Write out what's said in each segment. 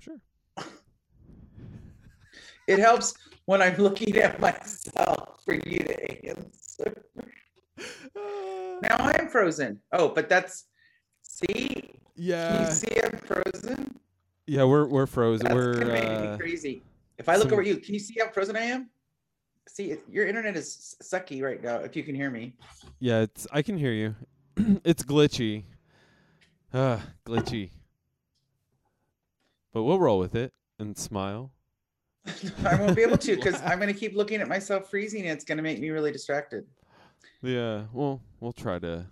Sure. It helps when I'm looking at myself for you to answer. Now I'm frozen. Oh, but that's see. Can yeah. you see I'm frozen? Yeah, we're we're frozen. That's we're gonna make uh, me crazy. If I look some- over at you, can you see how frozen I am? See, your internet is sucky right now. If you can hear me, yeah, it's I can hear you. it's glitchy. Ah, glitchy. But we'll roll with it and smile. I won't be able to because I'm gonna keep looking at myself freezing. And it's gonna make me really distracted. Yeah, well, we'll try to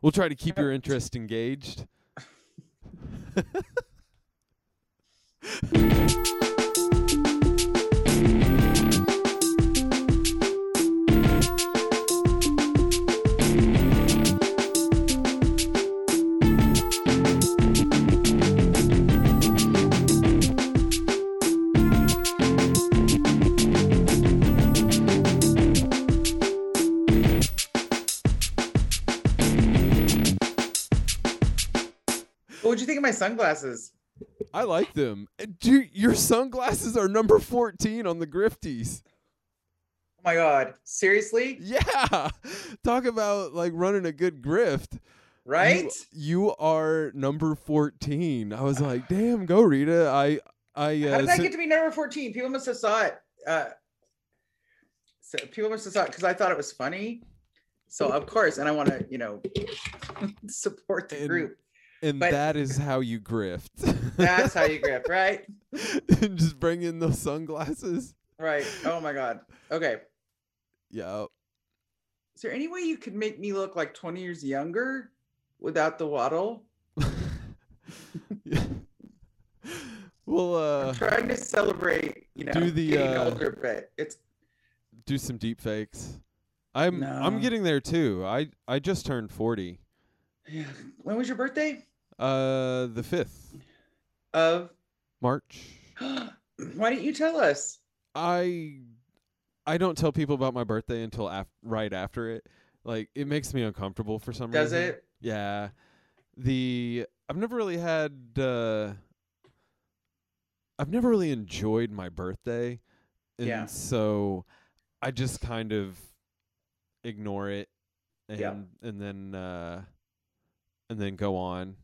we'll try to keep your interest engaged. my sunglasses? I like them. Dude, your sunglasses are number 14 on the Grifties. Oh my god, seriously? Yeah. Talk about like running a good grift. Right? You, are number 14. I was like, "Damn, go Rita." I I uh How did I si- get to be number 14? People must have saw it. Uh, so people must have saw it because I thought it was funny. So of course, and I want to, you know, support the And group. And but- that is how you grift. That's how you grift, right? And just bring in those sunglasses. Right. Oh my god. Okay. Yeah. Is there any way you could make me look like 20 years younger without the waddle? we'll uh I'm trying to celebrate, you know, do the, getting uh, older, but it's do some deep fakes. I'm I'm getting there too. I I just turned 40. yeah. When was your birthday? Uh the 5th Of March. why didn't you tell us? I I don't tell people about my birthday until af- right after it. Like it makes me uncomfortable for some Does reason. Does it? Yeah. The I've never really had uh I've never really enjoyed my birthday. And Yeah. so I just kind of ignore it and Yeah. and then uh and then go on.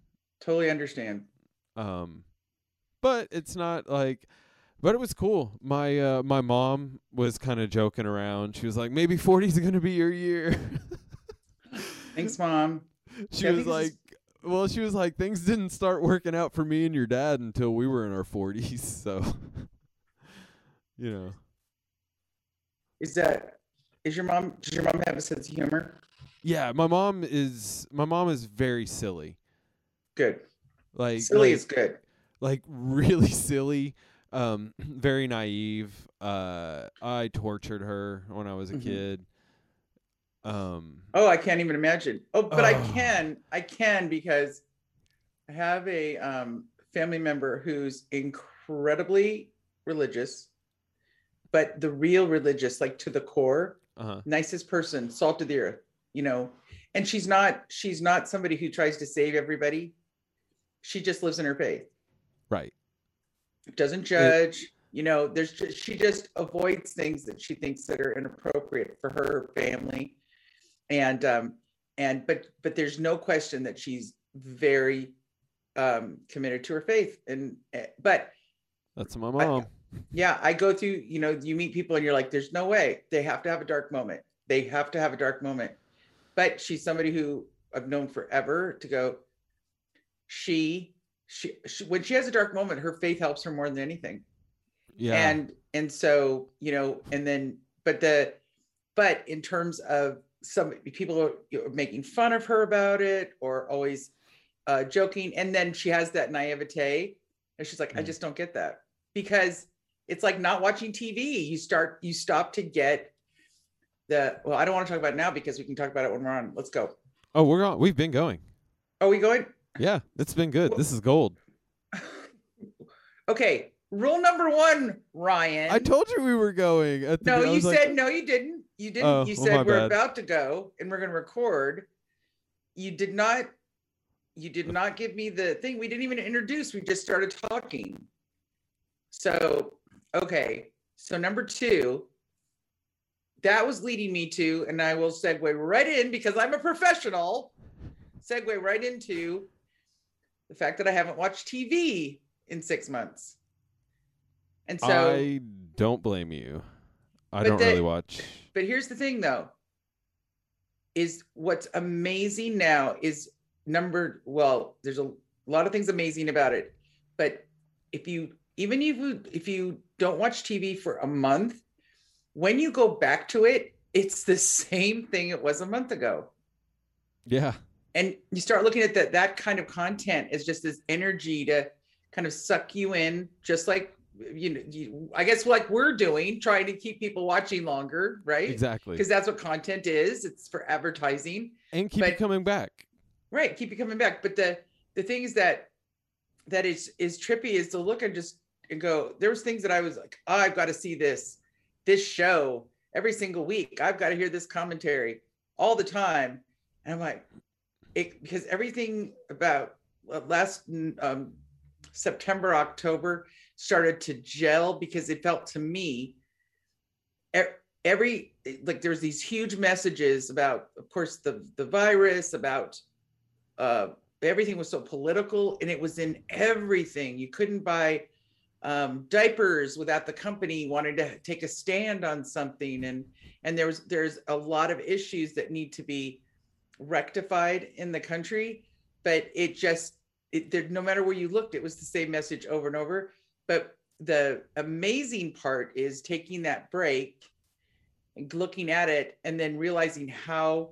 Totally understand. Um but it's not like but it was cool. My uh my mom was kind of joking around. She was like maybe 40 is going to be your year. Thanks, mom. she Yeah, was like well she was like things didn't start working out for me and your dad until we were in our 40s so you know Is that is your mom? Does your mom have a sense of humor? yeah my mom is my mom is very silly Good. like Silly like, is good. like really silly um very naive uh i tortured her when i was a Mhm. kid um Oh, I can't even imagine. Oh, but I Oh. can. I can because I have a um, family member who's incredibly religious, but the real religious, like to the core, uh-huh nicest person, salt of the earth, you know. And she's not. She's not somebody who tries to save everybody. She just lives in her faith. right. Doesn't judge you know there's just, she just avoids things that she thinks that are inappropriate for her family. And um and but but there's no question that she's very um committed to her faith. And eh, but that's my mom. Yeah i go through you know you meet people and you're like there's no way. They have to have a dark moment. They have to have a dark moment. But she's somebody who i've known forever to go she she, she when she has a dark moment her faith helps her more than anything. Yeah. And and so you know and then but the but in terms of some people are you know, making fun of her about it or always uh joking. And then she has that naivete and she's like i Mm. just don't get that. Because it's like not watching tv you start you stop to get the well i don't want to talk about it now because we can talk about it when we're on. Let's go. Oh we're on we've been going. Are we going yeah it's been good this is gold okay rule number one ryan i told you we were going the No, you like, said no, you didn't. You didn't. Oh, you well, said we're bad. about to go and we're going to record. You did not you did not give me the thing. We didn't even introduce. We just started talking. So, okay. So number two, that was leading me to, and I will segue right in because I'm a professional. Segue right into the fact that I haven't watched TV in six months. And so I don't blame you. I don't the- really watch. But here's the thing though. Is what's amazing now is number well, there's a lot of things amazing about it. But if you even if you if you don't watch TV for a month, when you go back to it, it's the same thing it was a month ago. Yeah. And you start looking at that that kind of content is just this energy to kind of suck you in, just like you know, you, I guess like we're doing, trying to keep people watching longer, right? Exactly. because that's what content is it's for advertising And keep but- coming back. right keep you coming back but the the thing is that that is is trippy is to look and just and go there was things that i was like oh, i've got to see this this show every single week i've got to hear this commentary all the time and i'm like it because everything about uh, last um, september october started to gel because it felt to me every like there's these huge messages about of course the the virus about uh everything was so political and it was in everything. You couldn't buy um diapers without the company wanting to take a stand on something and and there was there's a lot of issues that need to be rectified in the country but it just it there, no matter where you looked it was the same message over and over but the amazing part is taking that break and looking at it and then realizing how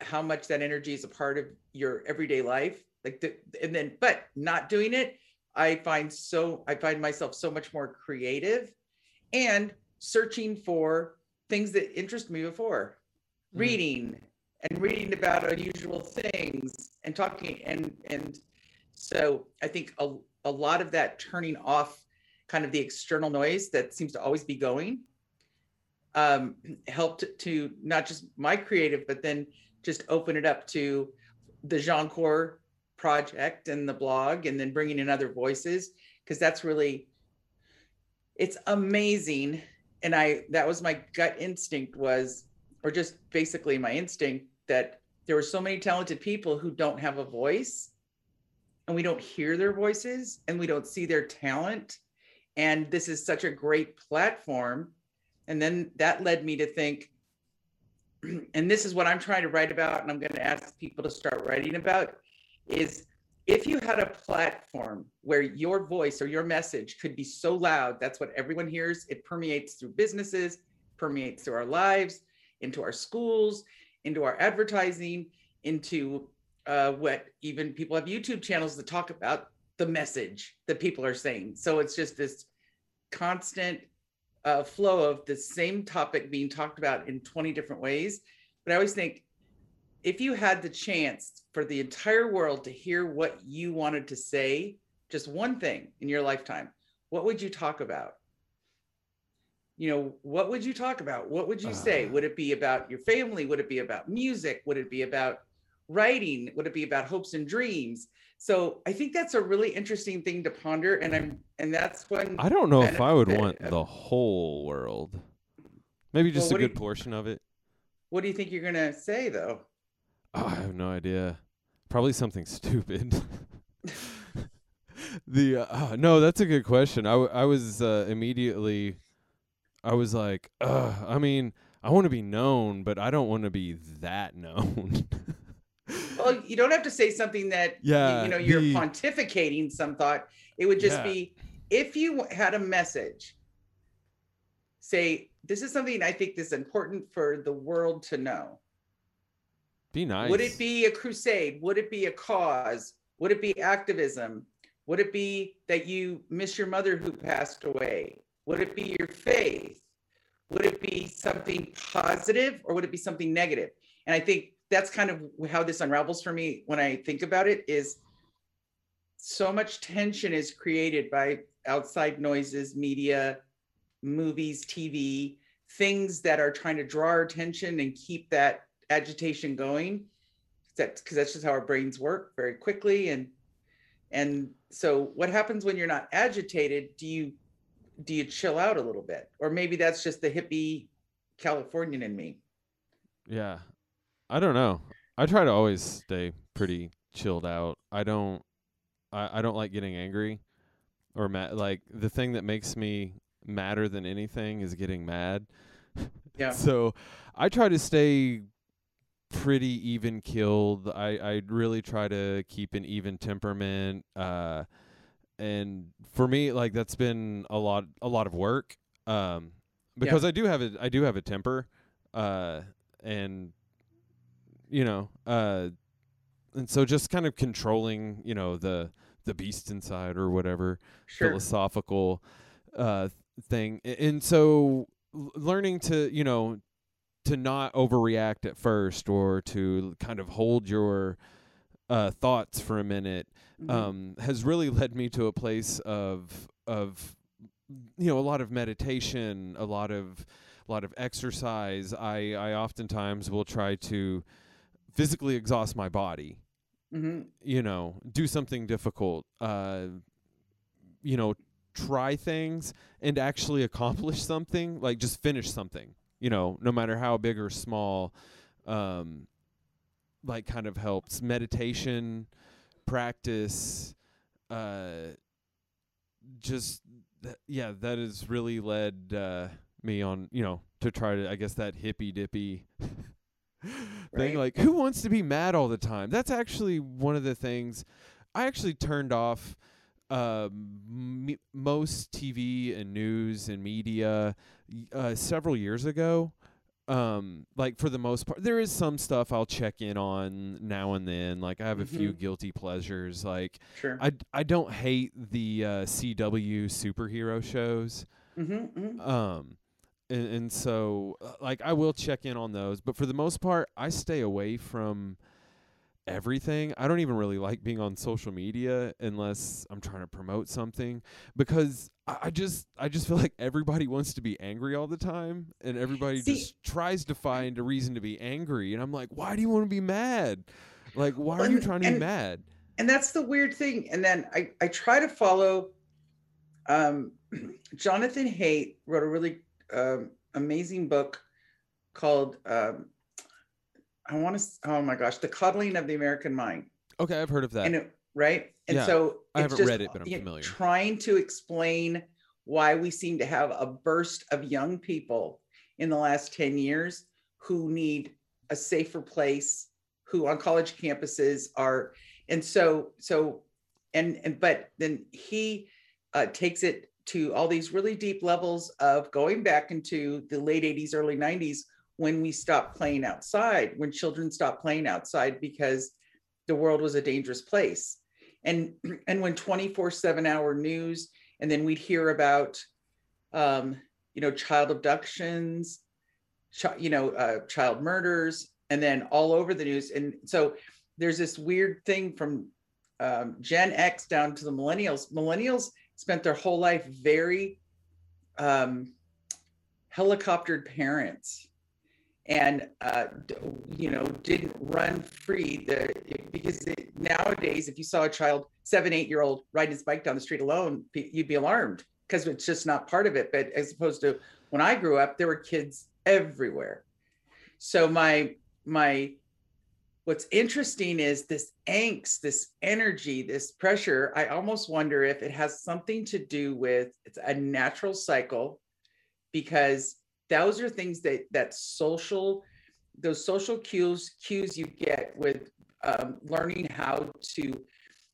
how much that energy is a part of your everyday life like the and then but not doing it i find so i find myself so much more creative and searching for things that interest me before Mhm. reading and reading about unusual things and talking and and so i think a, a lot of that turning off kind of the external noise that seems to always be going um, helped to not just my creative, but then just open it up to the Jean Core project and the blog, and then bringing in other voices because that's really it's amazing. And I that was my gut instinct was, or just basically my instinct that there are so many talented people who don't have a voice, and we don't hear their voices, and we don't see their talent. And this is such a great platform and then that led me to think, and this is what I'm trying to write about, and I'm going to ask people to start writing about is if you had a platform where your voice or your message could be so loud, that's what everyone hears, it permeates through businesses, permeates through our lives, into our schools, into our advertising, into uh, what even people have YouTube channels that talk about the message that people are saying. So it's just this constant uh, flow of the same topic being talked about in 20 different ways. But I always think if you had the chance for the entire world to hear what you wanted to say, just one thing in your lifetime, what would you talk about? You know, what would you talk about? What would you say? Uh. Would it be about your family? Would it be about music? Would it be about writing? Would it be about hopes and dreams? So I think that's a really interesting thing to ponder. And I'm, and that's when I don't know if I would want the whole world. Maybe just Well, a good you- portion of it. What do you think you're gonna say though? Oh, I have no idea. Probably something stupid. the uh, uh, no, that's a good question. I, w- I was uh, immediately, I was like, uh, I mean, I want to be known, but I don't want to be that known. Well, you don't have to say something that Yeah, you know you're the- pontificating some thought. It would just Yeah. be if you had a message. Say this is something I think is important for the world to know. be nice. Would it be a crusade? Would it be a cause? Would it be activism? Would it be that you miss your mother who passed away? Would it be your faith? Would it be something positive or would it be something negative? And I think that's kind of how this unravels for me when I think about it is so much tension is created by outside noises, media, movies, TV, things that are trying to draw our attention and keep that agitation going. That's because that's just how our brains work very quickly. And and so what happens when you're not agitated? Do you do you chill out a little bit? Or maybe that's just the hippie Californian in me. Yeah. I don't know. I try to always stay pretty chilled out. I don't I, I don't like getting angry or mad like the thing that makes me madder than anything is getting mad. Yeah. so I try to stay pretty even killed. I I really try to keep an even temperament. Uh and for me like that's been a lot a lot of work. Um because I do have a I do have a temper. Uh and you know, uh and so just kind of controlling, you know, the the beast inside or whatever Sure. philosophical uh thing. And so learning to, you know, to not overreact at first or to kind of hold your uh thoughts for a minute Mhm. um has really led me to a place of of you know a lot of meditation a lot of a lot of exercise i i oftentimes will try to physically exhaust my body Mhm. you know do something difficult uh you know try things and actually accomplish something like just finish something you know no matter how big or small um like kind of helps meditation practice uh just th- yeah that has really led uh me on you know to try to i guess that hippy dippy thing. Right. like who wants to be mad all the time? That's actually one of the things i actually turned off um, m- most tv and news and media uh, several years ago um like for the most part there is some stuff i'll check in on now and then like i have a few Mhm. guilty pleasures like Sure. i i don't hate the uh cw superhero shows Mhm, mhm. um and, and so uh, like i will check in on those but for the most part i stay away from everything. I don't even really like being on social media unless i'm trying to promote something because i, I just i just feel like everybody wants to be angry all the time and everybody See- just tries to find a reason to be angry and i'm like why do you want to be mad? Like why are you trying to be mad? and that's the weird thing and then i i try to follow um jonathan haidt wrote a really um, amazing book called um i want to oh my gosh the coddling of the american mind. Okay i've heard of that. And it, right? And Yeah, so I it's haven't just, read it, but I'm you know, familiar. trying to explain why we seem to have a burst of young people in the last 10 years who need a safer place who on college campuses are and so so and and but then he uh, takes it to all these really deep levels of going back into the late 80s early 90s when we stopped playing outside when children stopped playing outside because the world was a dangerous place. And and when 24 7 hour news and then we'd hear about um you know child abductions you know uh, child murders and then all over the news. And so there's this weird thing from um, gen x down to the millennials. Millennials spent their whole life very um, helicoptered parents and uh, you know didn't run free the because it, nowadays if you saw a child seven eight year old riding his bike down the street alone you'd be alarmed because it's just not part of it. But as opposed to when i grew up there were kids everywhere. So my my what's interesting is this angst this energy this pressure i almost wonder if it has something to do with it's a natural cycle because those are things that that social those social cues cues you get with um, learning how to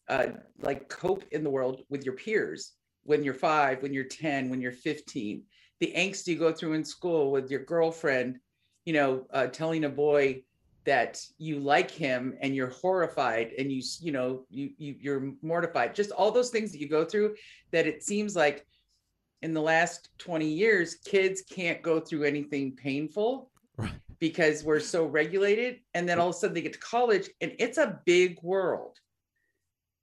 uh, like cope in the world with your peers when you're five when you're 10 when you're 15 the angst you go through in school with your girlfriend you know uh, telling a boy that you like him and you're horrified and you you know you, you you're mortified just all those things that you go through that it seems like in the last 20 years kids can't go through anything painful Right. because we're so regulated and then all of a sudden they get to college and it's a big world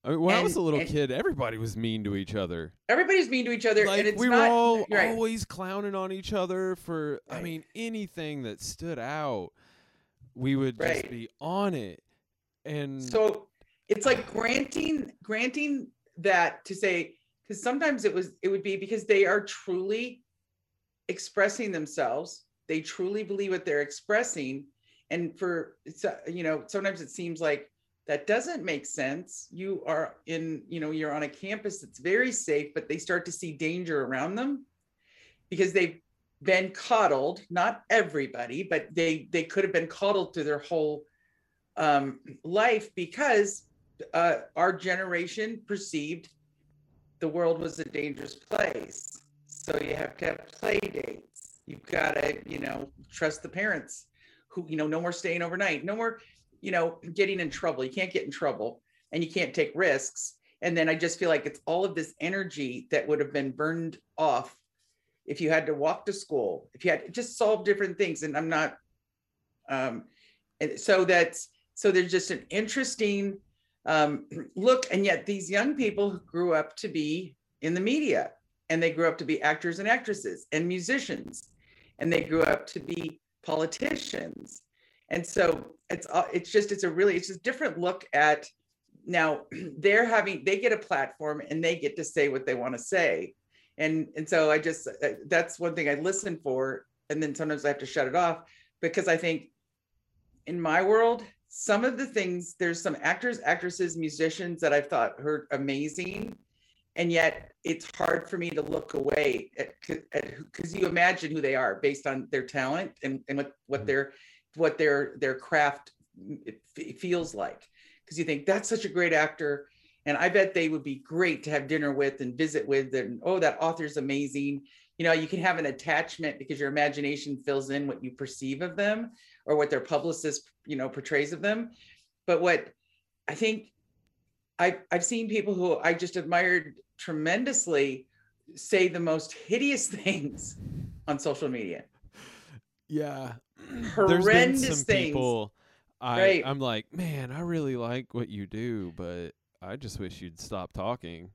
I mean, when I was a little kid, everybody was mean to each other. everybody's mean to each other like and it's we not were all right. always clowning on each other for. I mean, anything that stood out, we would just be on it. and so it's like granting granting that to say because sometimes it was it would be because they are truly expressing themselves. They truly believe what they're expressing. And for uh, you know sometimes it seems like that doesn't make sense. You are in you know you're on a campus that's very safe but they start to see danger around them because they've been coddled not everybody but they they could have been coddled through their whole um, life because uh, our generation perceived the world was a dangerous place. So you have to have play dates. You've got to you know trust the parents who you know no more staying overnight no more you know getting in trouble. You can't get in trouble and you can't take risks. And then i just feel like it's all of this energy that would have been burned off if you had to walk to school if you had just solve different things. And i'm not um and so that's so there's just an interesting um look and yet these young people grew up to be in the media and they grew up to be actors and actresses and musicians and they grew up to be politicians. And so it's uh, it's just it's a really it's a different look at now they're having they get a platform and they get to say what they want to say. And and so i just uh, that's one thing i listen for and then sometimes i have to shut it off because i think in my world some of the things there's some actors actresses musicians that i've thought heard amazing. And yet it's hard for me to look away because you imagine who they are based on their talent and, and what, what Mhm. their what their their craft feels like. Because you think that's such a great actor. And i bet they would be great to have dinner with and visit with and oh that author's amazing. You know you can have an attachment because your imagination fills in what you perceive of them or what their publicist you know portrays of them but what i think I've, I've seen people who I just admired tremendously say the most hideous things on social media. Yeah. Horrendous There's been some things. people I Right. I'm like, man, I really like what you do, but I just wish you'd stop talking.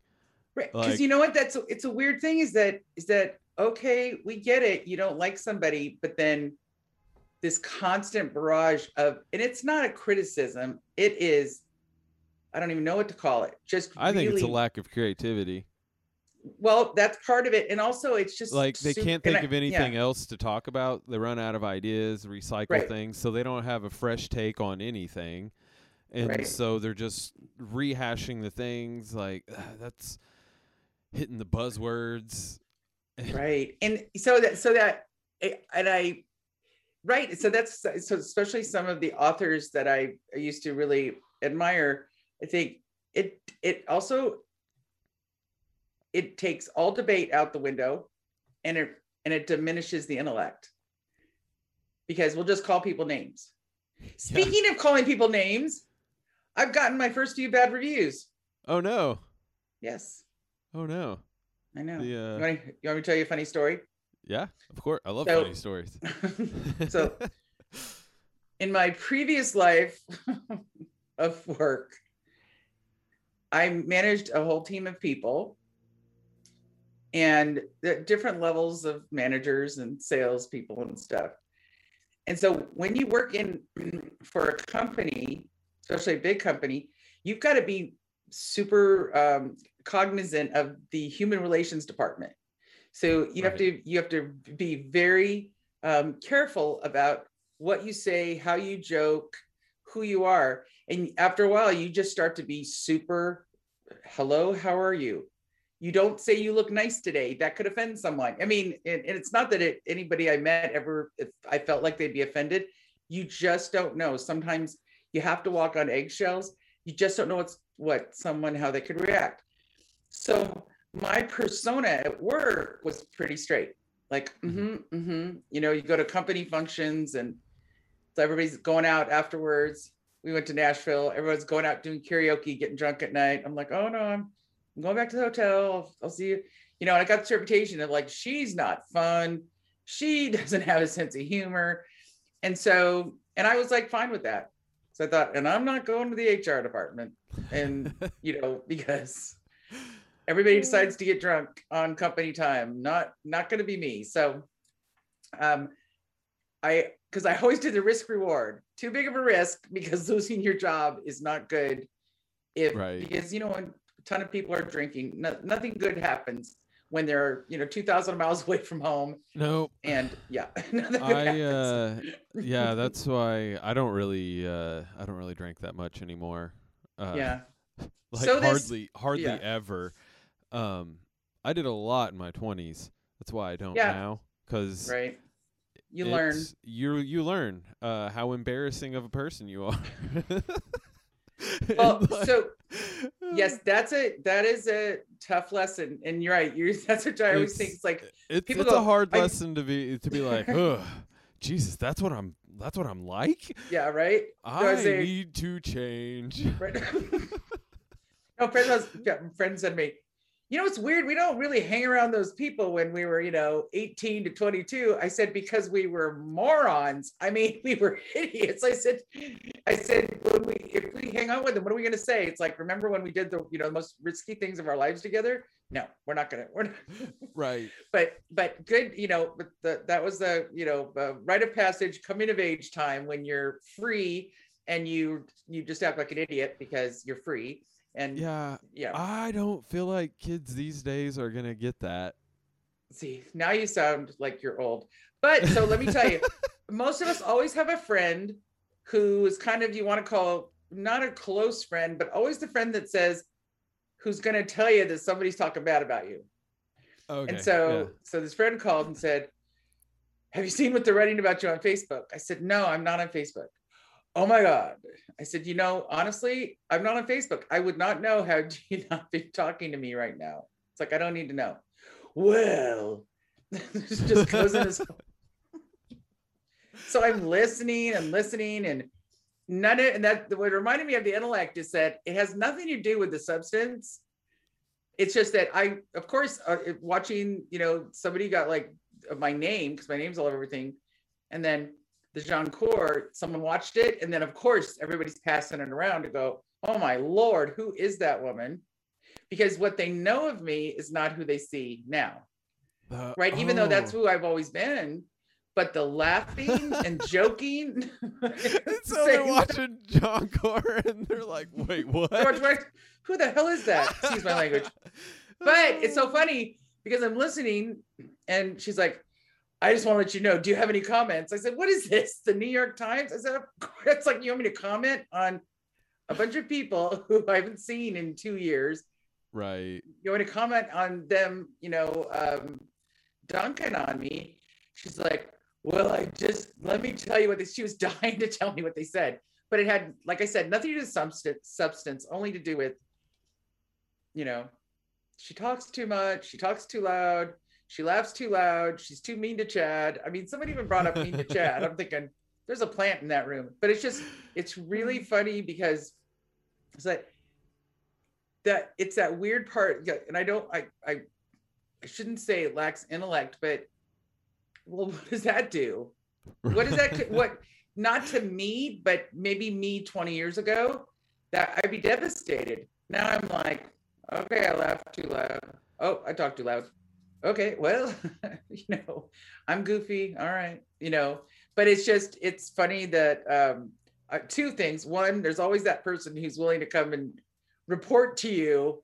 Right. Because Like- you know what? That's it's a weird thing is that is that okay, we get it. You don't like somebody, but then this constant barrage of and it's not a criticism. It is I don't even know what to call it. Just I think it's a lack of creativity. well, that's part of it. And also it's just Like they sup- can't think I- of anything yeah. else to talk about. They run out of ideas, recycle Right. things, so they don't have a fresh take on anything. And Right. so they're just rehashing the things like "Ah, that's hitting the buzzwords. right and so that so that eh, and i right so that's so especially some of the authors that i used to really admire i think it it also it takes all debate out the window and it and it diminishes the intellect. Because we'll just call people names. Speaking of calling people names i've gotten my first few bad reviews. Oh no. yes. Oh no. i know. The you, uh, want me, you want me to tell you a funny story yeah, of course. I love So- funny stories. so in my previous life of work, I managed a whole team of people and different levels of managers and salespeople and stuff. And so when you work in for a company, especially a big company, you've got to be super um, cognizant of the human relations department. So you have to you have to be very um, careful about what you say, how you joke, who you are. And after a while, you just start to be super, hello, how are you? You don't say you look nice today. That could offend someone. I mean, and, and it's not that it, anybody I met ever, if I felt like they'd be offended. You just don't know. Sometimes you have to walk on eggshells. You just don't know what's what someone, how they could react. So my persona at work was pretty straight. Like, mm-hmm, mm-hmm. You know, you go to company functions and so everybody's going out afterwards. We went to Nashville. Everyone's going out doing karaoke, getting drunk at night. I'm like, oh no, I'm, I'm going back to the hotel. I'll, I'll see you. You know, and I got this reputation of like, she's not fun. She doesn't have a sense of humor. And so, and I was like, fine with that. So I thought, and I'm not going to the HR department. And, you know, because everybody decides to get drunk on company time not not going to be me so um I because I always did the risk reward. Too big of a risk because losing your job is not good. If Right. because you know when a ton of people are drinking, no, nothing good happens when they're you know two thousand miles away from home. No, And yeah, nothing good I happens. uh yeah, that's why I don't really uh I don't really drink that much anymore. Uh yeah. like So this- hardly hardly yeah. ever. Um I did a lot in my 20s. That's why I don't Yeah. now cuz Right. You learn. You you learn uh how embarrassing of a person you are. Well, like, so yes, that's a that is a tough lesson, and you're right. You're that's what I always think. It's- like it's, people it's a hard lesson to be to be like, "Ugh, Jesus, that's what I'm that's what I'm like. yeah, right. I need to change." Right. no, friend was yeah, friend said to me, you know, it's weird. We don't really hang around those people when we were, you know, 18 to 22. I said, because we were morons. I mean, we were idiots. I said, I said, when we if we hang out with them, what are we gonna say? It's like, remember when we did the, you know, the most risky things of our lives together? No, we're not gonna, we're not Right. but but good you know but the, that was the you know uh, rite of passage coming of age time when you're free and you you just act like an idiot because you're free and yeah, Yeah, I don't feel like kids these days are gonna get that. see now you sound like you're old but so let me tell you most of us always have a friend who is kind of you want to call not a close friend but always the friend that says who's going to tell you that somebody's talking bad about you Okay. And so, so this friend called and said, "Have you seen what they're writing about you on Facebook?" I said, "No, I'm not on Facebook." Oh my God! I said, "You know, honestly, I'm not on Facebook. I would not know how you not be talking to me right now. It's like I don't need to know." Well, this just goes in his. so I'm listening and listening and none of and that what reminded me of the intellect is that it has nothing to do with the substance it's just that I, of course, uh, watching, you know, somebody got like my name because my name's all over everything, and then the Jean Core, someone watched it, and then of course everybody's passing it around to go, oh my lord, who is that woman? Because what they know of me is not who they see now, The- right? Even though that's oh. who I've always been, but the laughing and joking. So they're watching Jean Core and they're like, "Wait, what? They're who the hell is that? Excuse my language. But it's so funny because I'm listening and she's like, I just want to let you know, do you have any comments? I said, What is this? The New York Times? I said, "Of course." It's like you want me to comment on a bunch of people who I haven't seen in two years. Right. You want to comment on them, you know, um, dunking on me. She's like, Well, I just let me tell you what they she was dying to tell me what they said. But it had, like I said, nothing to do with substance, substance, only to do with, you know, she talks too much, she talks too loud, she laughs too loud, she's too mean to Chad. I mean, somebody even brought up mean to Chad. I'm thinking there's a plant in that room, but it's just it's really mm-hmm. funny because it's like that it's that weird part, yeah, and I don't I I I shouldn't say it lacks intellect, but well, what does that do? What does that what not to me, but maybe me 20 years ago, that I'd be devastated. Now I'm like, okay, I laughed too loud. Oh, I talked too loud. Okay, well, you know, I'm goofy. All right, you know, but it's just it's funny that um uh, two things. One, there's always that person who's willing to come and report to you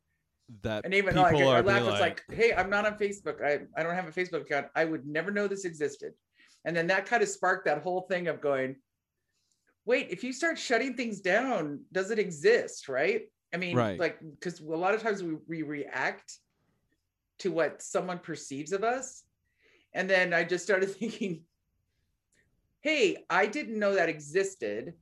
that and even like being laugh was like, hey, I'm not on Facebook. I, I don't have a Facebook account. I would never know this existed. And then that kind of sparked that whole thing of going, wait, if you start shutting things down, does it exist? Right. I mean, Right. like, because a lot of times we, we react to what someone perceives of us. And then I just started thinking, hey, I didn't know that existed.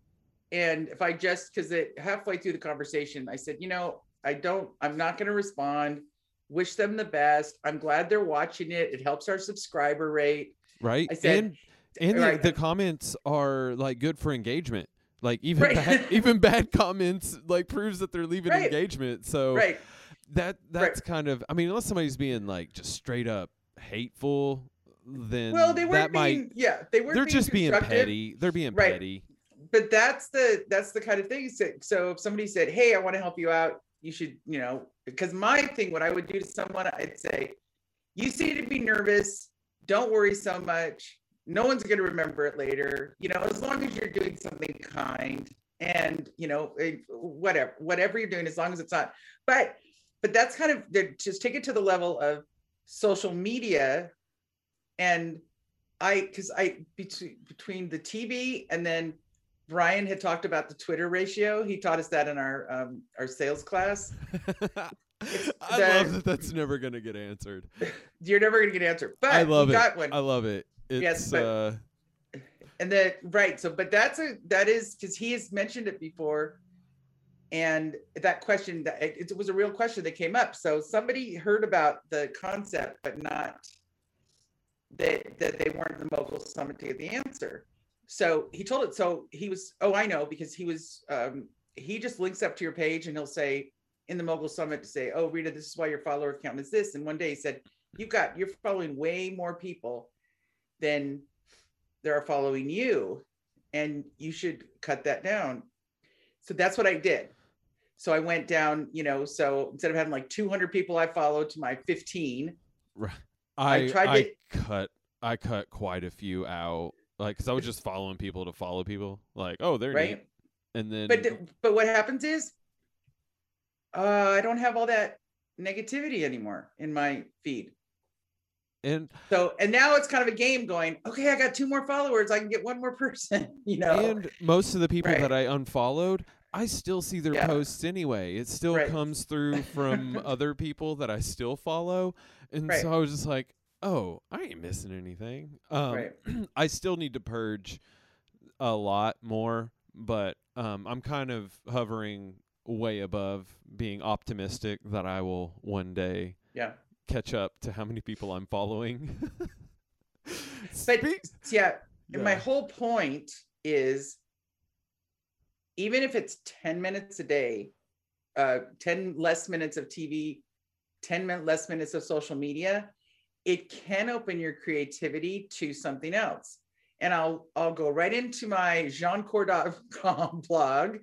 And if I just, because it halfway through the conversation, I said, you know, I don't, I'm not going to respond. Wish them the best. I'm glad they're watching it. It helps our subscriber rate. right. I said- and and right. the, the comments are like good for engagement. Like even Right. bad, even bad comments like proves that they're leaving Right. engagement. So Right. That that's kind of I mean unless somebody's being like just straight up hateful then Well, they that weren't might being, yeah, they weren't they're just being petty. They're being Right. petty. but that's the that's the kind of thing so, so if somebody said hey i want to help you out you should you know because my thing what i would do to someone i'd say you seem to be nervous don't worry so much no one's going to remember it later. You know, as long as you're doing something kind and you know eh, whatever whatever you're doing, as long as it's not. But but that's kind of just take it to the level of social media and I because I between between the TV and then Brian had talked about the Twitter ratio. He taught us that in our um, our sales class. I the, love that. That's never gonna get answered. You're never gonna get answered, but I love it. One. I love it. It's, yes, but, uh, and the right. So, but that's a that is because he has mentioned it before, and that question that it, it was a real question that came up. So somebody heard about the concept, but not that that they weren't the mogul summit to get the answer. So he told it. So he was. Oh, I know because he was. Um, he just links up to your page and he'll say in the mogul summit to say, "Oh, Rita, this is why your follower count is this." And one day he said, "You've got you're following way more people than there are following you, and you should cut that down." So that's what I did. So I went down. You know, so instead of having like 200 people I followed to my 15, right. I, I tried I to cut I cut quite a few out, like because I was just following people to follow people. Like, oh, they're right. Neat. And then, but but what happens is, uh, I don't have all that negativity anymore in my feed. And so, and now it's kind of a game going, okay, I got two more followers. I can get one more person, you know? And most of the people right. that I unfollowed, I still see their yeah. posts anyway. It still right. comes through from other people that I still follow. And right. so I was just like, oh, I ain't missing anything. Um, right. I still need to purge a lot more, but um, I'm kind of hovering way above being optimistic that I will one day yeah. catch up to how many people I'm following. but yeah, yeah, my whole point is even if it's 10 minutes a day, uh, 10 less minutes of TV, 10 min- less minutes of social media, it can open your creativity to something else. And I'll I'll go right into my jeancore.com blog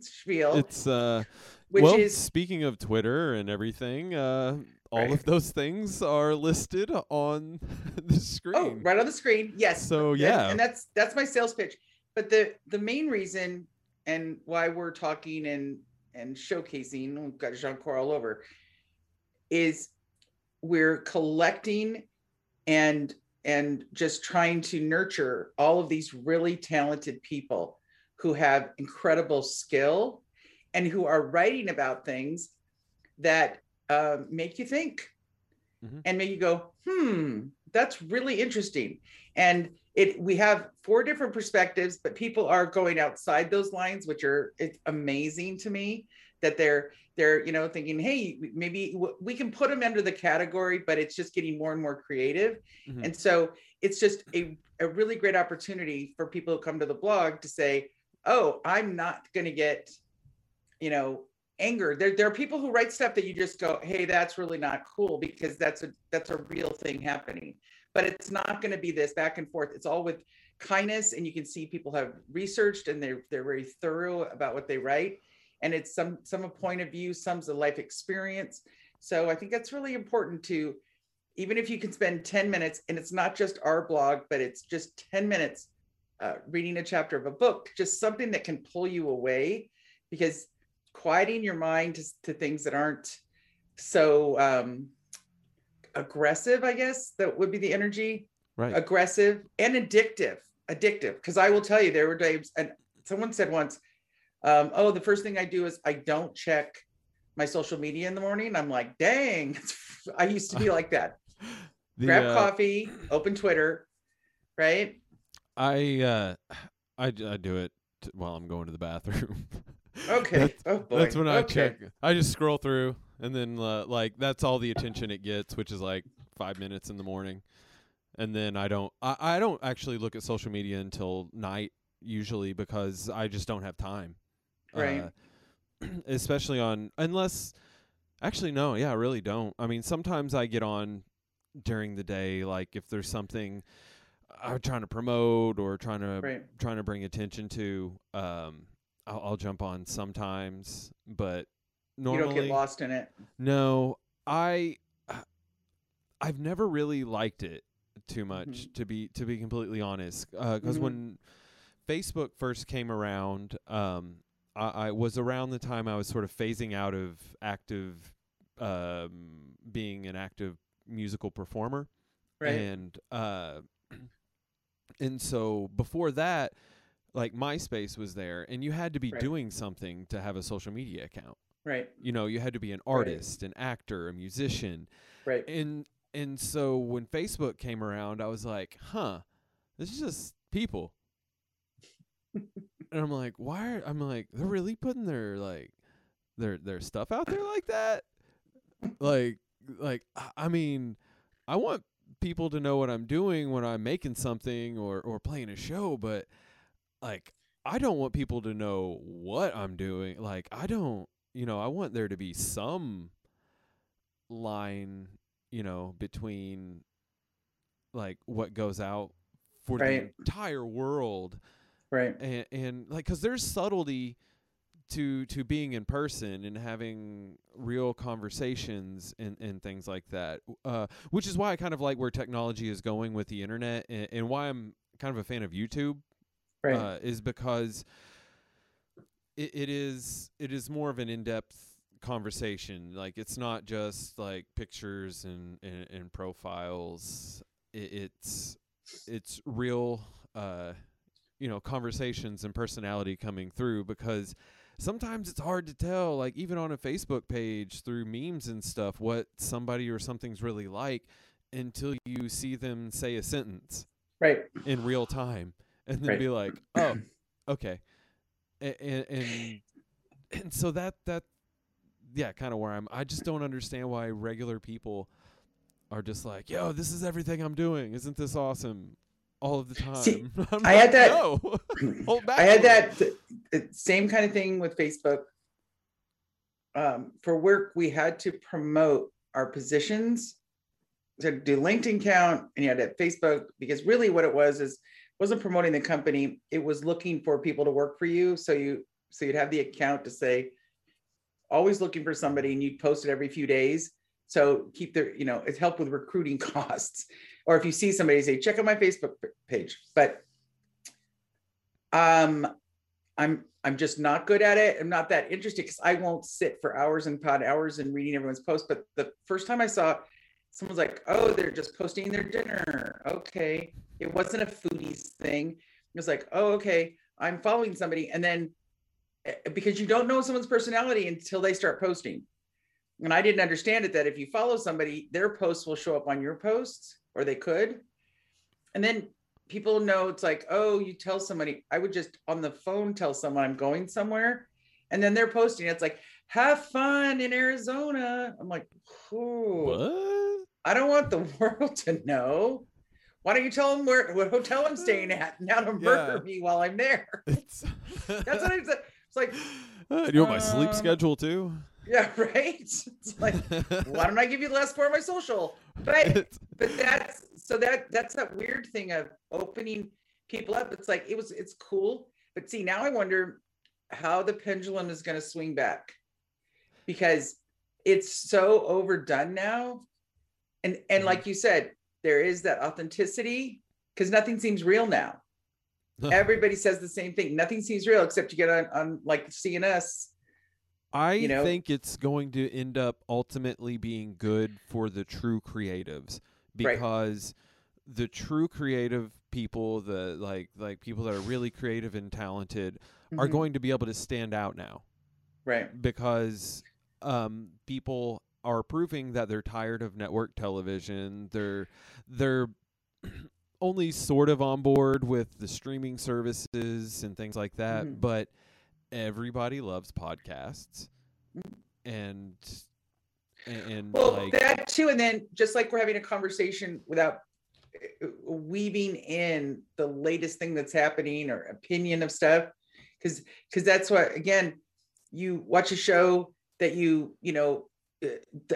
spiel. It's uh which well, is speaking of Twitter and everything, uh all right. of those things are listed on the screen. Oh, right on the screen. Yes. So yeah. And, and that's that's my sales pitch. But the the main reason and why we're talking and and showcasing, we've got Jean Core all over, is we're collecting and and just trying to nurture all of these really talented people who have incredible skill and who are writing about things that uh, make you think mm-hmm. and make you go hmm that's really interesting and it we have four different perspectives but people are going outside those lines which are it's amazing to me that they're they're you know thinking hey maybe we can put them under the category but it's just getting more and more creative. Mm-hmm. and so it's just a, a really great opportunity for people who come to the blog to say oh i'm not going to get you know anger. There, there are people who write stuff that you just go hey that's really not cool because that's a that's a real thing happening but it's not going to be this back and forth. It's all with kindness, and you can see people have researched and they're they're very thorough about what they write, and it's some some a point of view, some's a life experience. So I think that's really important to, even if you can spend ten minutes, and it's not just our blog, but it's just ten minutes uh, reading a chapter of a book, just something that can pull you away, because quieting your mind to, to things that aren't so um, aggressive, I guess that would be the energy. Right. Aggressive and addictive. Addictive. Because I will tell you, there were days, and someone said once, um, oh, the first thing I do is I don't check my social media in the morning. I'm like, dang, I used to be like that. the, Grab uh, coffee, open Twitter, right? I uh I, I do it while I'm going to the bathroom. Okay. that's, oh that's when I okay. check. I just scroll through and then uh, like that's all the attention it gets, which is like five minutes in the morning, and then I don't I, I don't actually look at social media until night usually because I just don't have time, right? Uh, especially on unless actually no, yeah, I really don't. I mean, sometimes I get on during the day, like if there's something I'm trying to promote or trying to right. trying to bring attention to. Um, I'll, I'll jump on sometimes, but normally. You don't get lost in it. No, I I've never really liked it too much Mhm. to be to be completely honest because Mhm. when facebook first came around um I, I was around the time i was sort of phasing out of active um being an active musical performer Right. and uh and so before that like myspace was there and you had to be Right. doing something to have a social media account right. you know you had to be an artist an actor a musician Right. and and so when Facebook came around, I was like, huh, this is just people. and I'm like, why are I'm like, they're really putting their like their their stuff out there like that? like like I- I mean, I want people to know what I'm doing when I'm making something or or playing a show, but like I don't want people to know what I'm doing. Like I don't, you know, I want there to be some line, you know, between like what goes out for Right. the entire world Right. and and like cuz there's subtlety to to being in person and having real conversations and and things like that uh which is why I kind of like where technology is going with the internet and, and why I'm kind of a fan of YouTube Right. uh, is because it, it is it is more of an in-depth conversation like it's not just like pictures and and, and profiles it, it's it's real uh you know conversations and personality coming through because sometimes it's hard to tell like even on a facebook page through memes and stuff what somebody or something's really like until you see them say a sentence right. in real time and then Right. be like oh okay and and and so that that yeah kind of where i'm i just don't understand why regular people are just like yo this is everything i'm doing. Isn't this awesome? All of the time. See, I had that- no. Hold back I had that th- th- same kind of thing with Facebook. Um, for work, we had to promote our positions. To do LinkedIn count, and you had to have Facebook because really what it was is wasn't promoting the company. It was looking for people to work for you. So you so you'd have the account to say, always looking for somebody, and you'd post it every few days. So keep the you know it's helped with recruiting costs. Or if you see somebody say, check out my Facebook page. But um i'm i'm just not good at it i'm not that interested because i won't sit for hours and pod hours and reading everyone's post but the first time i saw someone's like oh they're just posting their dinner. Okay. It wasn't a foodies thing. It was like oh okay i'm following somebody. And then eh, because you don't know someone's personality until they start posting. And i didn't understand it that if you follow somebody their posts will show up on your posts or they could. And then people know it's like, oh, you tell somebody, I would just on the phone tell someone I'm going somewhere. And then they're posting, it's like, have fun in Arizona. I'm like, oh, what I don't want the world to know. Why don't you tell them where what hotel I'm staying at now to murder Yeah. me while I'm there? That's what I said. It's like, Uh, do you want my sleep Uh, schedule too yeah, right. It's like, why don't I give you the last part of my social? But but that's so that that's that weird thing of opening people up it's like it was it's cool but see now i wonder how the pendulum is going to swing back because it's so overdone now and and Mhm. like you said there is that authenticity because nothing seems real now everybody says the same thing nothing seems real except you get on, on like cns I you know? think it's going to end up ultimately being good for the true creatives Right. because the true creative people, the like like people that are really creative and talented are Mhm. going to be able to stand out now right because um people are proving that they're tired of network television. They're they're only sort of on board with the streaming services and things like that, Mhm. but everybody loves podcasts. And and, and Well, like that too, and then just like we're having a conversation without uh, weaving in the latest thing that's happening or opinion of stuff, because because that's what again, you watch a show that you you know, the,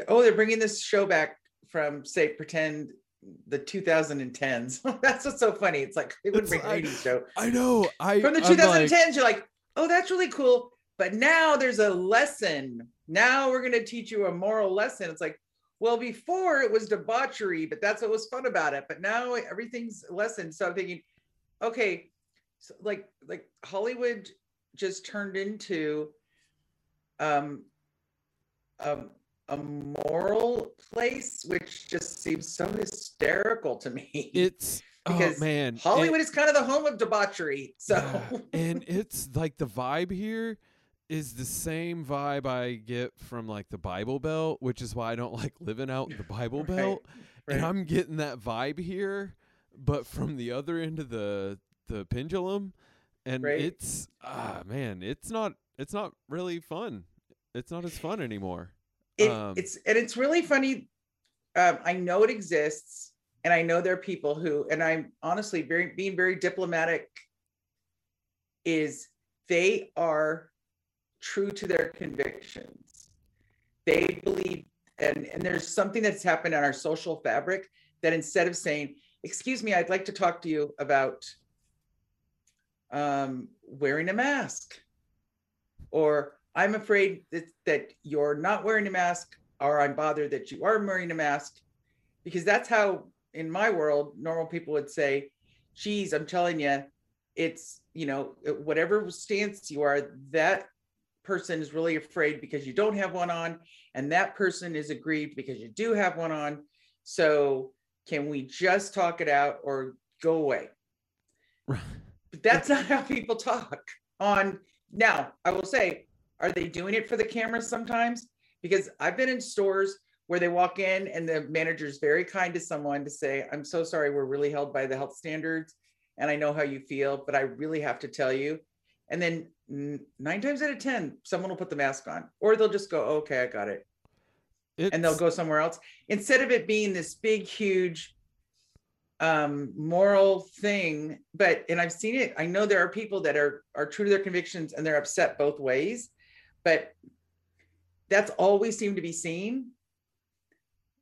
oh they're bringing this show back from say pretend the 2010s. that's what's so funny. It's like wouldn't It's bring an 80s show I know I from the I'm like, 2010s. you're like, oh that's really cool, but now there's a lesson. Now we're gonna teach you a moral lesson. It's like well, before it was debauchery, but that's what was fun about it. But now everything's lesson. So I'm thinking, okay, so like like Hollywood just turned into um um a moral place, which just seems so hysterical to me. It's because oh man, Hollywood it- is kind of the home of debauchery. So Yeah, and it's like the vibe here is the same vibe I get from like the Bible Belt, which is why I don't like living out in the Bible Right, Belt. And. I'm getting that vibe here, but from the other end of the the pendulum, and Right. it's ah man, it's not it's not really fun. It's not as fun anymore. It, Um, it's and it's really funny. Um, I know it exists, and I know there are people who, and I'm honestly very being very diplomatic. Is they are true to their convictions. They believe, and and there's something that's happened on our social fabric that instead of saying, "Excuse me, I'd like to talk to you about um, wearing a mask," or I'm afraid that, that you're not wearing a mask, or I'm bothered that you are wearing a mask, because that's how, in my world, normal people would say, geez, I'm telling you, it's, you know, whatever stance you are, that person is really afraid because you don't have one on, and that person is aggrieved because you do have one on. So can we just talk it out or go away? But that's not how people talk on now. I will say, are they doing it for the camera sometimes? Because I've been in stores where they walk in and the manager is very kind to someone to say, I'm so sorry, we're really held by the health standards. And I know how you feel, but I really have to tell you. And then nine times out of 10, someone will put the mask on, or they'll just go, okay, I got it. And they'll go somewhere else. Instead of it being this big, huge um moral thing but and i've seen it i know there are people that are are true to their convictions and they're upset both ways but that's all we seem to be seeing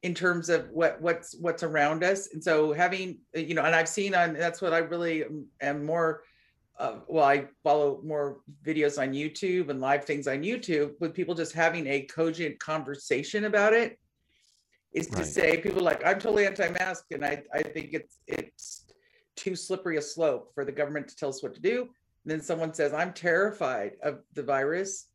in terms of what what's what's around us. And so having you know and i've seen on that's what i really am, more uh, well i follow more videos on youtube and live things on youtube with people just having a cogent conversation about it is to Right. say people like i'm totally anti-mask and i i think it's it's too slippery a slope for the government to tell us what to do. And then someone says i'm terrified of the virus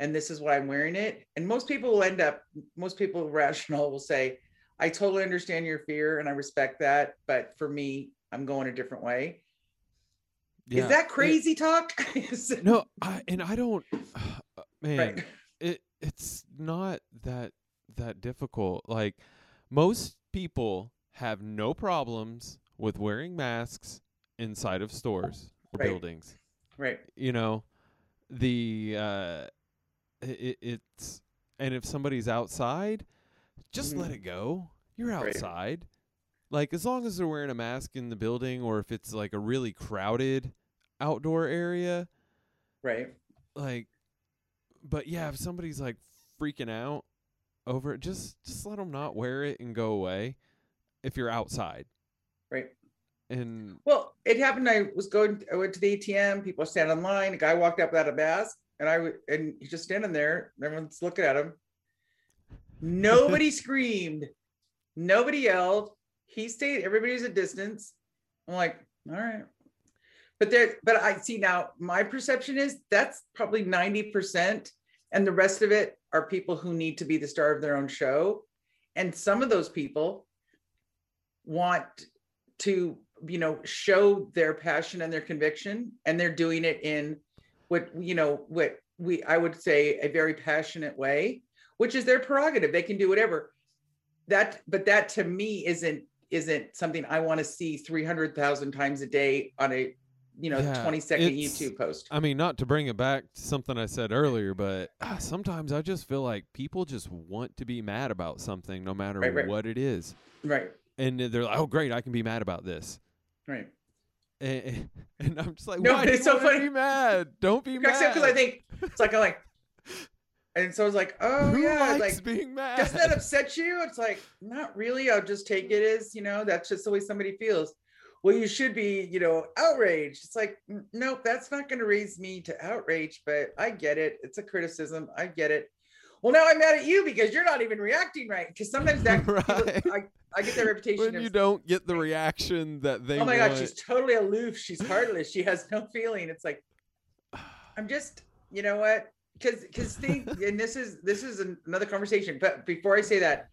and this is why i'm wearing it. And most people will end up most people rational will say i totally understand your fear and i respect that but for me i'm going a different way. Yeah, is that it- crazy talk? It- no, I and I don't man. right. it it's not that that difficult. Like most people have no problems with wearing masks inside of stores or Right. buildings. Right. You know the uh it, it's and if somebody's outside just let Mhm. it go you're Right. outside like as long as they're wearing a mask in the building or if it's like a really crowded outdoor area right like but yeah if somebody's like freaking out over it just just let them not wear it and go away if you're outside right and Well, it happened. I was going, I went to the ATM, people stand in line. A guy walked up without a mask, and I w- and he's just standing there. Everyone's looking at him. Nobody screamed, nobody yelled. He stayed. Everybody's at distance. I'm like, all right. But there, but I see now. My perception is that's probably ninety percent, and the rest of it are people who need to be the star of their own show, and some of those people want to you know show their passion and their conviction and they're doing it in what you know what we i would say a very passionate way which is their prerogative. They can do whatever. That but that to me isn't isn't something i want to see 300,000 times a day on a you know Yeah, 20 second youtube post. I mean, not to bring it back to something I said earlier, but ah, sometimes I just feel like people just want to be mad about something, no matter Right, right. what it is, right. And they're like, "Oh, great, I can be mad about this," right and, and I'm just like, No, "Why it's you so funny. Be mad? Don't be mad." Except because i think it's like i'm like and so i was like oh Who yeah like being mad? doesn't that upset you? It's like, not really. I'll just take it as, you know, that's just the way somebody feels. Well, you should be, you know, outraged. It's like, "N- nope, that's not going to raise me to outrage, but I get it. It's a criticism. I get it. Well, now I'm mad at you because you're not even reacting right. Because sometimes that Right. I, I get the reputation when of you don't get the reaction that they oh my god, she's totally aloof. She's heartless. She has no feeling. It's like I'm just, you know what? Because because think, and this is this is an- another conversation. But before I say that,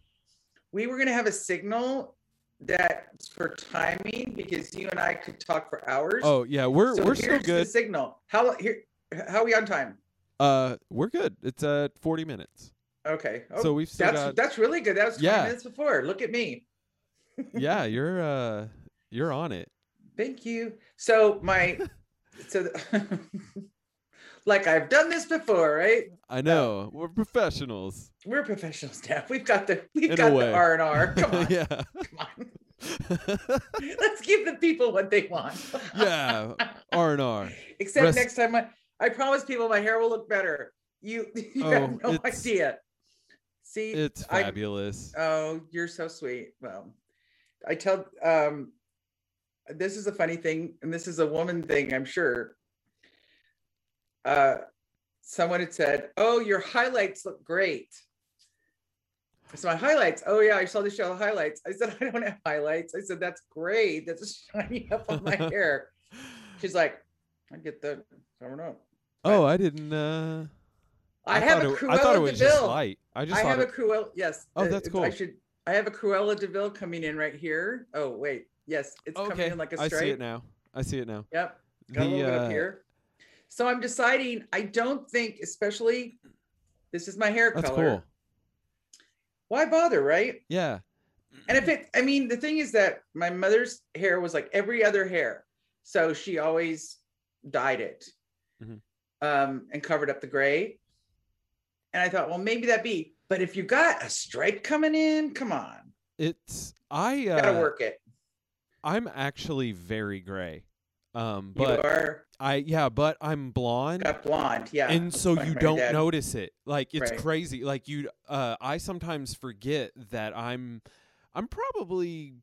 we were gonna have a signal that's for timing because you and I could talk for hours. oh yeah, we're So we're still here's the good. signal. How here? How are we on time? Uh, we're good. It's at 40 minutes. Okay. Oh, so we've that's got. that's really good. That was 20 Yeah. minutes before. Look at me. yeah, you're uh, you're on it. Thank you. So my so the- like I've done this before, right? I know. We're professionals. We're professional staff. We've got the we've In got the R and R. Come on, yeah. come on. Let's give the people what they want. yeah. R and R. Except Rest- next time, I, I promise people my hair will look better. You, you Oh, have no idea. See, It's I- fabulous. Oh, you're so sweet. Well, I tell um this is a funny thing, and this is a woman thing, I'm sure. Uh someone had said, Oh, your highlights look great. So my highlights, oh yeah, I saw the show highlights. I said, I don't have highlights. I said, that's great. That's shining up on my hair. She's like, I get the, I don't know. Oh, I didn't. uh I, have thought a it, Cruella I thought it was just light. I just I have a it, Cruella. Yes. Oh, uh, that's I should. I have a Cruella de Vil coming in right here. Oh wait, yes, it's coming in like a I stripe. I see it now. I see it now. Yep, got a little The, bit uh, up here. So I'm deciding. I don't think, especially, this is my hair color. That's color. cool. Why bother, right? Yeah. And if it, I mean, the thing is that my mother's hair was like every other hair, so she always dyed it, Mhm. Um, and covered up the gray. And I thought, well, maybe that be. But if you got a stripe coming in, come on, It's I. Uh, gotta work it. I'm actually very gray. Um, You but are I yeah, but I'm blonde. got blonde, yeah. and so like you don't dad. notice it like it's Right. crazy like you uh i sometimes forget that i'm i'm probably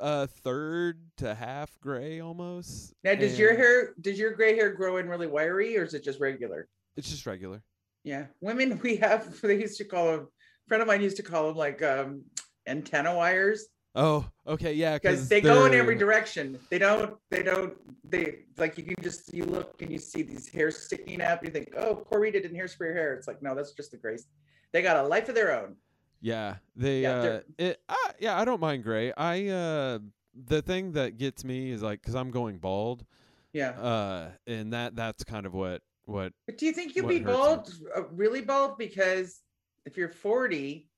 uh third to half gray almost Now, does your hair, does your gray hair grow in really wiry, or is it just regular? it's just regular Yeah, women we have. They used to call them. A friend of mine used to call them like um, antenna wires oh okay yeah because they go in every direction. They don't. They don't. They like you can just you look and you see these hairs sticking up. You think, oh, Corita didn't hairspray her hair. It's like no, that's just the grace. They got a life of their own. Yeah they Yeah, uh it I, yeah i don't mind gray i uh the thing that gets me is like because i'm going bald Yeah. uh and that that's kind of what what But do you think you'll be bald, uh, really bald? Because if you're 40,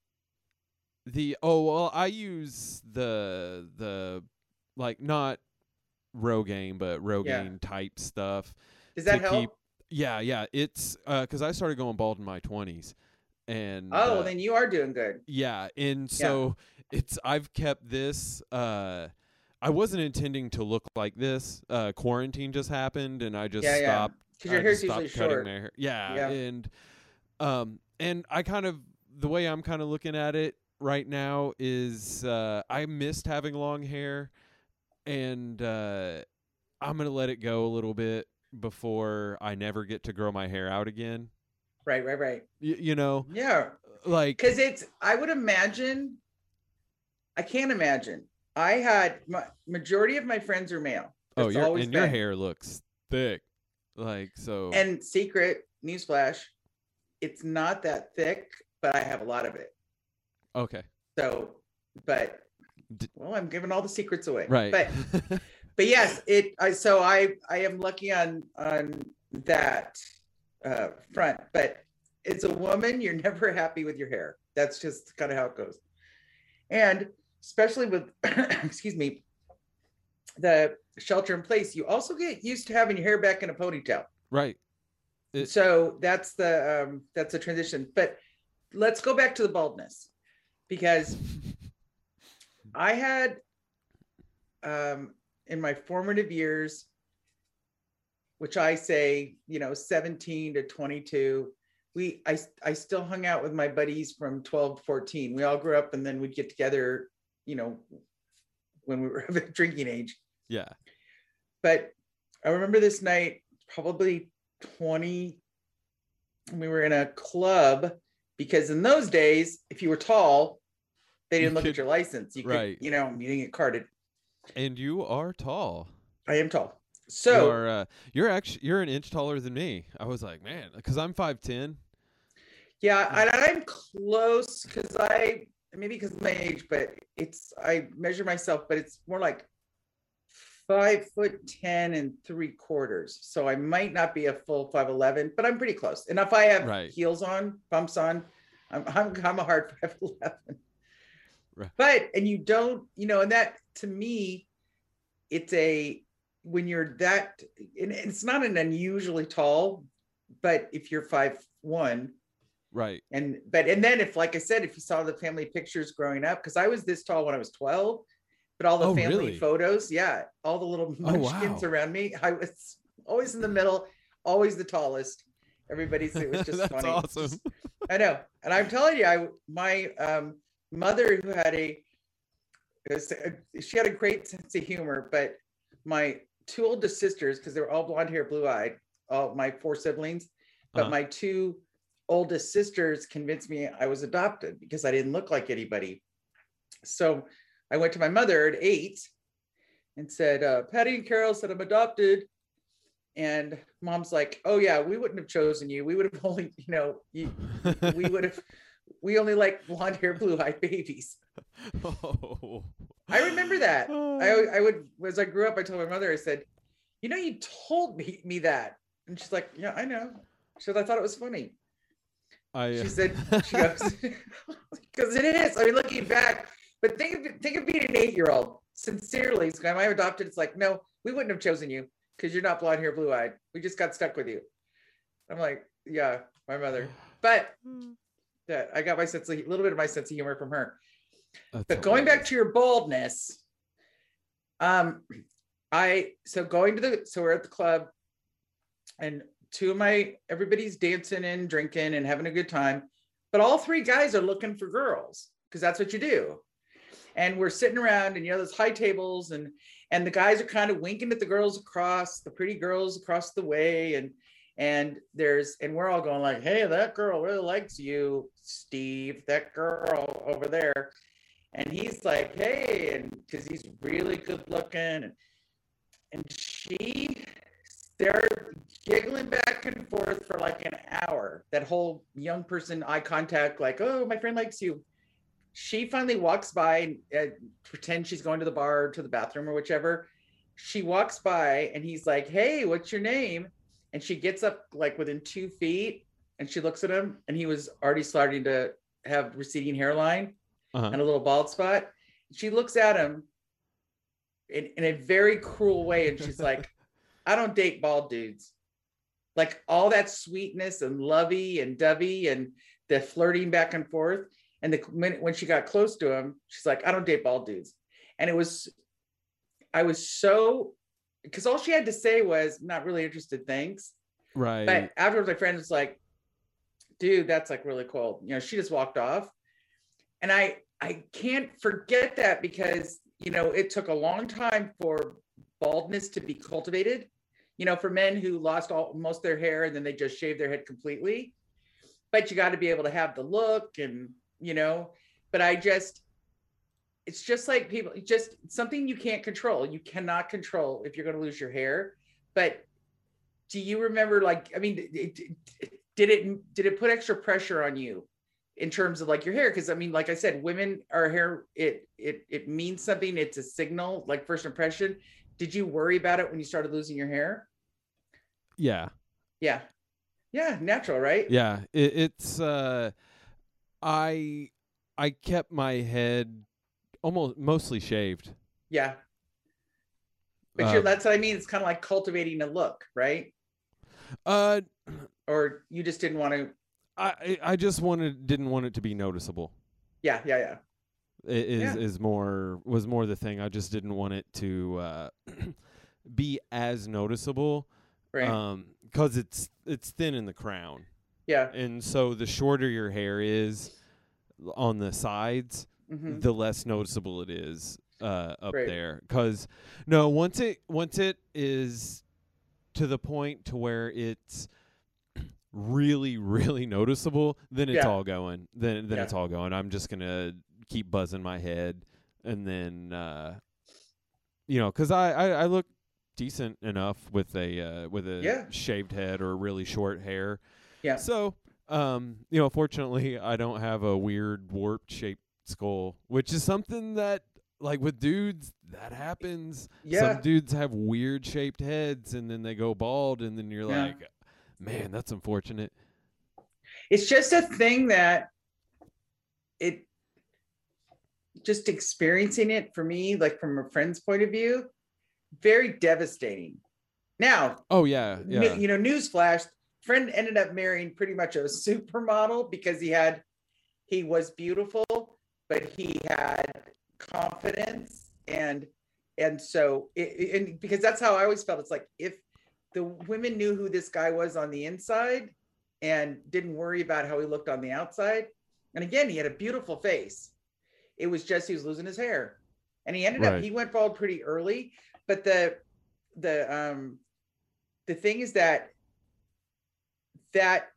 The oh well, I use the the like not Rogaine but Rogaine type stuff. does that help? keep- Yeah, yeah. It's uh 'cause I started going bald in my twenties, and oh, uh, then you are doing good. yeah, and so it's I've kept this. uh I wasn't intending to look like this. Uh Quarantine just happened, and I just Yeah, yeah. stopped. Because your I hair's usually short. hair. Yeah, Yeah. and um, and I kind of the way I'm kind of looking at it right now is uh, I missed having long hair, and uh, I'm gonna let it go a little bit before I never get to grow my hair out again. Right, right, right. Y- you know, Yeah. Uh, like Because it's, I would imagine, I can't imagine. I had, my majority of my friends are male. oh, It's your always and your hair looks thick, like so. And secret, newsflash, it's not that thick, but I have a lot of it. okay, So, but, well, I'm giving all the secrets away. right. But, but yes, it, I, so I, I am lucky on, on that uh, front, but it's a woman, you're never happy with your hair. That's just kind of how it goes. And especially with, excuse me, the shelter in place, you also get used to having your hair back in a ponytail. right. It- so that's the um, that's the transition. But let's go back to the baldness because I had um, in my formative years, which I say, you know, 17 to 22, we I I still hung out with my buddies from 12 to 14. We all grew up and then we'd get together, you know, when we were of drinking age. Yeah. But I remember this night, probably 20, we were in a club because in those days, if you were tall, they didn't look could- at your license. You could, right. you know, you didn't get carded. And you are tall. I am tall. You So are, uh, you're actually you're an inch taller than me. I was like, man, because I'm five ten. yeah, and I'm close because I maybe because of my age, but it's I measure myself, but it's more like five foot ten and three quarters. So I might not be a full five eleven, but I'm pretty close. And if I have Right. heels on, pumps on, I'm I'm, I'm a hard five eleven. Right. But and you don't, you know, and that to me, it's a when you're that, and it's not an unusually tall, but if you're five one, Right. and but and then if like i said if you saw the family pictures growing up because i was this tall when i was 12 but all the Oh, family really? photos yeah all the little Oh, munchkins wow. around me i was always in the middle always the tallest everybody's it was just That's funny awesome. Just- i know and i'm telling you i my um mother who had a was- she had a great sense of humor but my two oldest sisters because they were all blonde hair blue eyed all my four siblings but Uh-huh. my two oldest sisters convinced me I was adopted because I didn't look like anybody. So I went to my mother at eight and said, uh, Patty and Carol said I'm adopted. And mom's like, oh yeah, we wouldn't have chosen you. We would have only, you know, you, we would have, we only like blonde hair, blue eyed babies. oh. I remember that. I, oh. I would, as I grew up, I told my mother, I said, you know, you told me, me that. And she's like, yeah, I know. She said, I thought it was funny. I, She uh, said, she goes, because it is. I mean, looking back, but think of think of being an eight year old. Sincerely, so am I adopted? It's like, no, we wouldn't have chosen you because you're not blonde hair, blue eyed. We just got stuck with you. I'm like, yeah, my mother. But hmm. That I got my sense of a little bit of my sense of humor from her. That's But going back to your boldness, um, I so going to the so we're at the club, and two of my everybody's dancing and drinking and having a good time, but all three guys are looking for girls because that's what you do. And we're sitting around, and you know, those high tables, and and the guys are kind of winking at the girls across, the pretty girls across the way, and and there's and we're all going like, hey, that girl really likes you, Steve. That girl over there and he's like, "Hey," and because he's really good looking, and, and she, they're giggling back and forth for like an hour. That whole young person eye contact, like, "Oh, my friend likes you." She finally walks by and uh, pretend she's going to the bar or to the bathroom or whichever. She walks by and he's like, "Hey, what's your name?" And she gets up like within two feet and she looks at him, and he was already starting to have receding hairline Uh-huh. and a little bald spot. She looks at him in, in a very cruel way, and she's like, I don't date bald dudes. Like all that sweetness and lovey and dovey and the flirting back and forth. And the minute when she got close to him, she's like, I don't date bald dudes. And it was, I was so, because all she had to say was, not really interested, thanks. right. But afterwards, my friend was like, dude, that's like really cool. You know, she just walked off. And I I can't forget that because, you know, it took a long time for baldness to be cultivated. You know, for men who lost all most of their hair and then they just shaved their head completely. But you got to be able to have the look and, you know, but I just it's just like people just something you can't control. You cannot control if you're going to lose your hair. But do you remember like i mean it, it, did it did it put extra pressure on you in terms of like your hair because i mean like i said women our hair it it it means something it's a signal like first impression did you worry about it when you started losing your hair yeah. yeah yeah natural right Yeah. It, it's uh I I kept my head almost mostly shaved. yeah but you're, Um, that's what i mean it's kind of like cultivating a look right Uh or you just didn't want to I I- just wanted didn't want it to be noticeable. yeah yeah yeah i- Is Yeah. is more was more the thing. I just didn't want it to uh be as noticeable right um cuz it's it's thin in the crown. yeah And so the shorter your hair is on the sides, mhm, the less noticeable it is uh, up there. Because no, once it once it is to the point to where it's really really noticeable, then it's Yeah. all going. Then then Yeah. it's all going. I'm just gonna keep buzzing my head, and then uh, you know, 'cause I, I I look decent enough with a uh, with a Yeah. shaved head or really short hair. Yeah. So um, you know, fortunately, I don't have a weird warped shaped skull, which is something that like with dudes that happens. Yeah. Some dudes have weird shaped heads and then they go bald and then you're Yeah. like, man, that's unfortunate. it's just a thing that it just experiencing it for me like from a friend's point of view very devastating now Oh yeah, yeah. you know newsflash friend ended up marrying pretty much a supermodel because he had he was beautiful but he had confidence and and so it, and because that's how i always felt. It's like if the women knew who this guy was on the inside and didn't worry about how he looked on the outside and again he had a beautiful face it was just he was losing his hair. And he ended up he went bald pretty early but the the um the thing is that that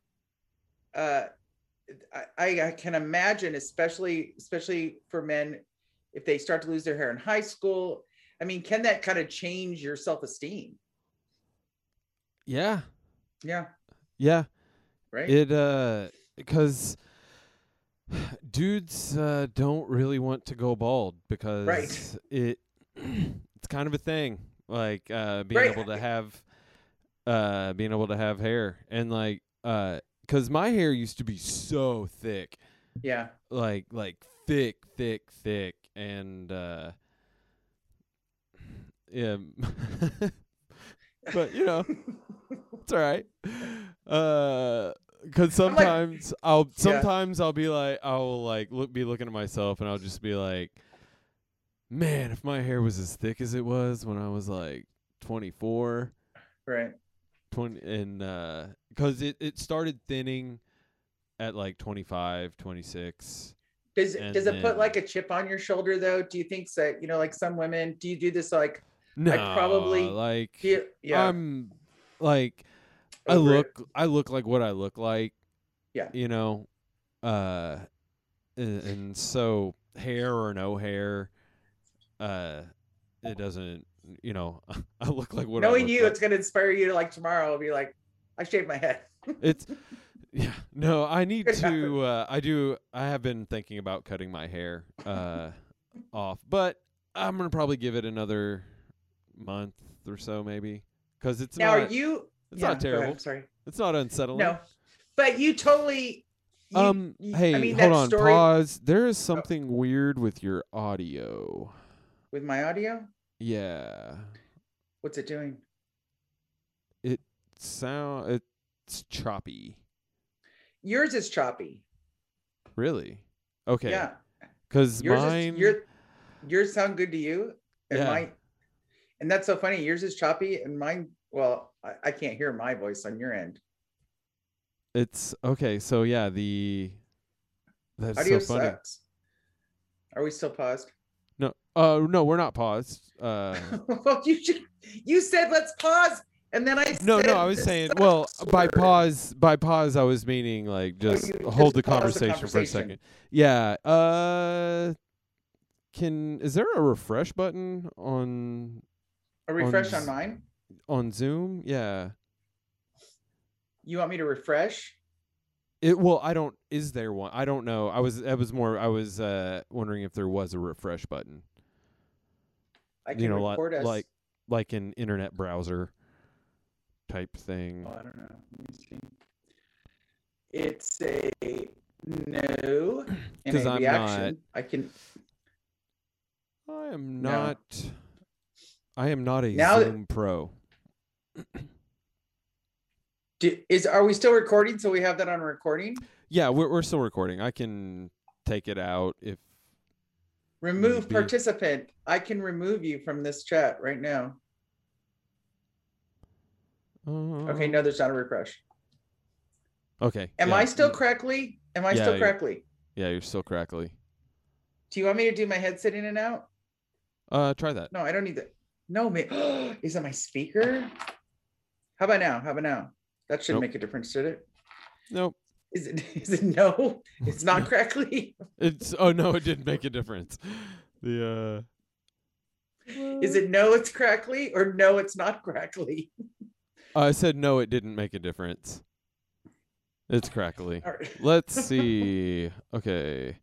uh I, I can imagine especially especially for men if they start to lose their hair in high school i mean can that kind of change your self-esteem yeah. yeah Yeah. right It uh because dudes uh don't really want to go bald because Right. it it's kind of a thing. Like uh being Right. able to have uh being able to have hair and like uh cuz my hair used to be so thick. yeah Like like thick thick thick and uh yeah but you know it's all right. Uh, cause I'm like- sometimes I'll Yeah. sometimes I'll be like I'll like look be looking at myself and I'll just be like, man, if my hair was as thick as it was when I was like 24, right 20, and uh, cause it it started thinning at like 25, 26. does And does it put like a chip on your shoulder though do you think that you know like some women do you do this like No, probably like you, yeah I'm like I over it? look I look like what I look like. Yeah. You know, uh and, and so hair or no hair uh it doesn't you know I look like what knowing look you like. it's going to inspire you to like tomorrow I'll be like i shaved my head. It's yeah no i need to uh i do i have been thinking about cutting my hair uh off but i'm gonna probably give it another month or so maybe because it's now not are you it's yeah, not go ahead, terrible. sorry. It's not unsettling. No but you totally you- um you- hey I mean, hold on story- pause. There is something weird with your audio. With my audio yeah. What's it doing? It sound it's choppy. Yours is choppy. Really? Okay. Yeah. Because yours mine is your yours sound good to you? And Yeah. mine and that's so funny yours is choppy and mine well I, I can't hear my voice on your end. It's okay. So yeah, the that's audio so funny. sucks. Are we still paused uh, no, we're not paused. Uh, well you should you said let's pause and then i no, said no, I was saying, well, by pause, by pause, I was meaning like just you hold just the pause the conversation for a second. Yeah. Uh, can is there a refresh button on a refresh on s- mine on Zoom? Yeah. you want me to refresh It well, I don't. Is there one? I don't know. I was. I was more. I was uh wondering if there was a refresh button. I can you know, li- record us like like an internet browser type thing. Oh, I don't know. Let me see. It's a no and 'Cause a I'm reaction. I can I am No. not. I am not a Now that- Zoom pro. do, is are we still recording so we have that on recording? Yeah, we're we're still recording. I can take it out if. Remove participant. I can remove you from this chat right now. Okay, Uh, no, there's not a refresh. Okay. Am yeah, I still correctly? Am I Yeah, still you're- correctly? Yeah, you're still crackly. Do you want me to do my headset in and out? Uh, try that. No, I don't need that. No, ma- is that my speaker? How about now? How about now? That should Nope. make a difference, did it? Nope. Is it is it no? It's not crackly. It's oh no, it didn't make a difference. The uh Is it no? It's crackly or no? It's not crackly. I said no, it didn't make a difference. It's crackly. Right. Let's see. Okay.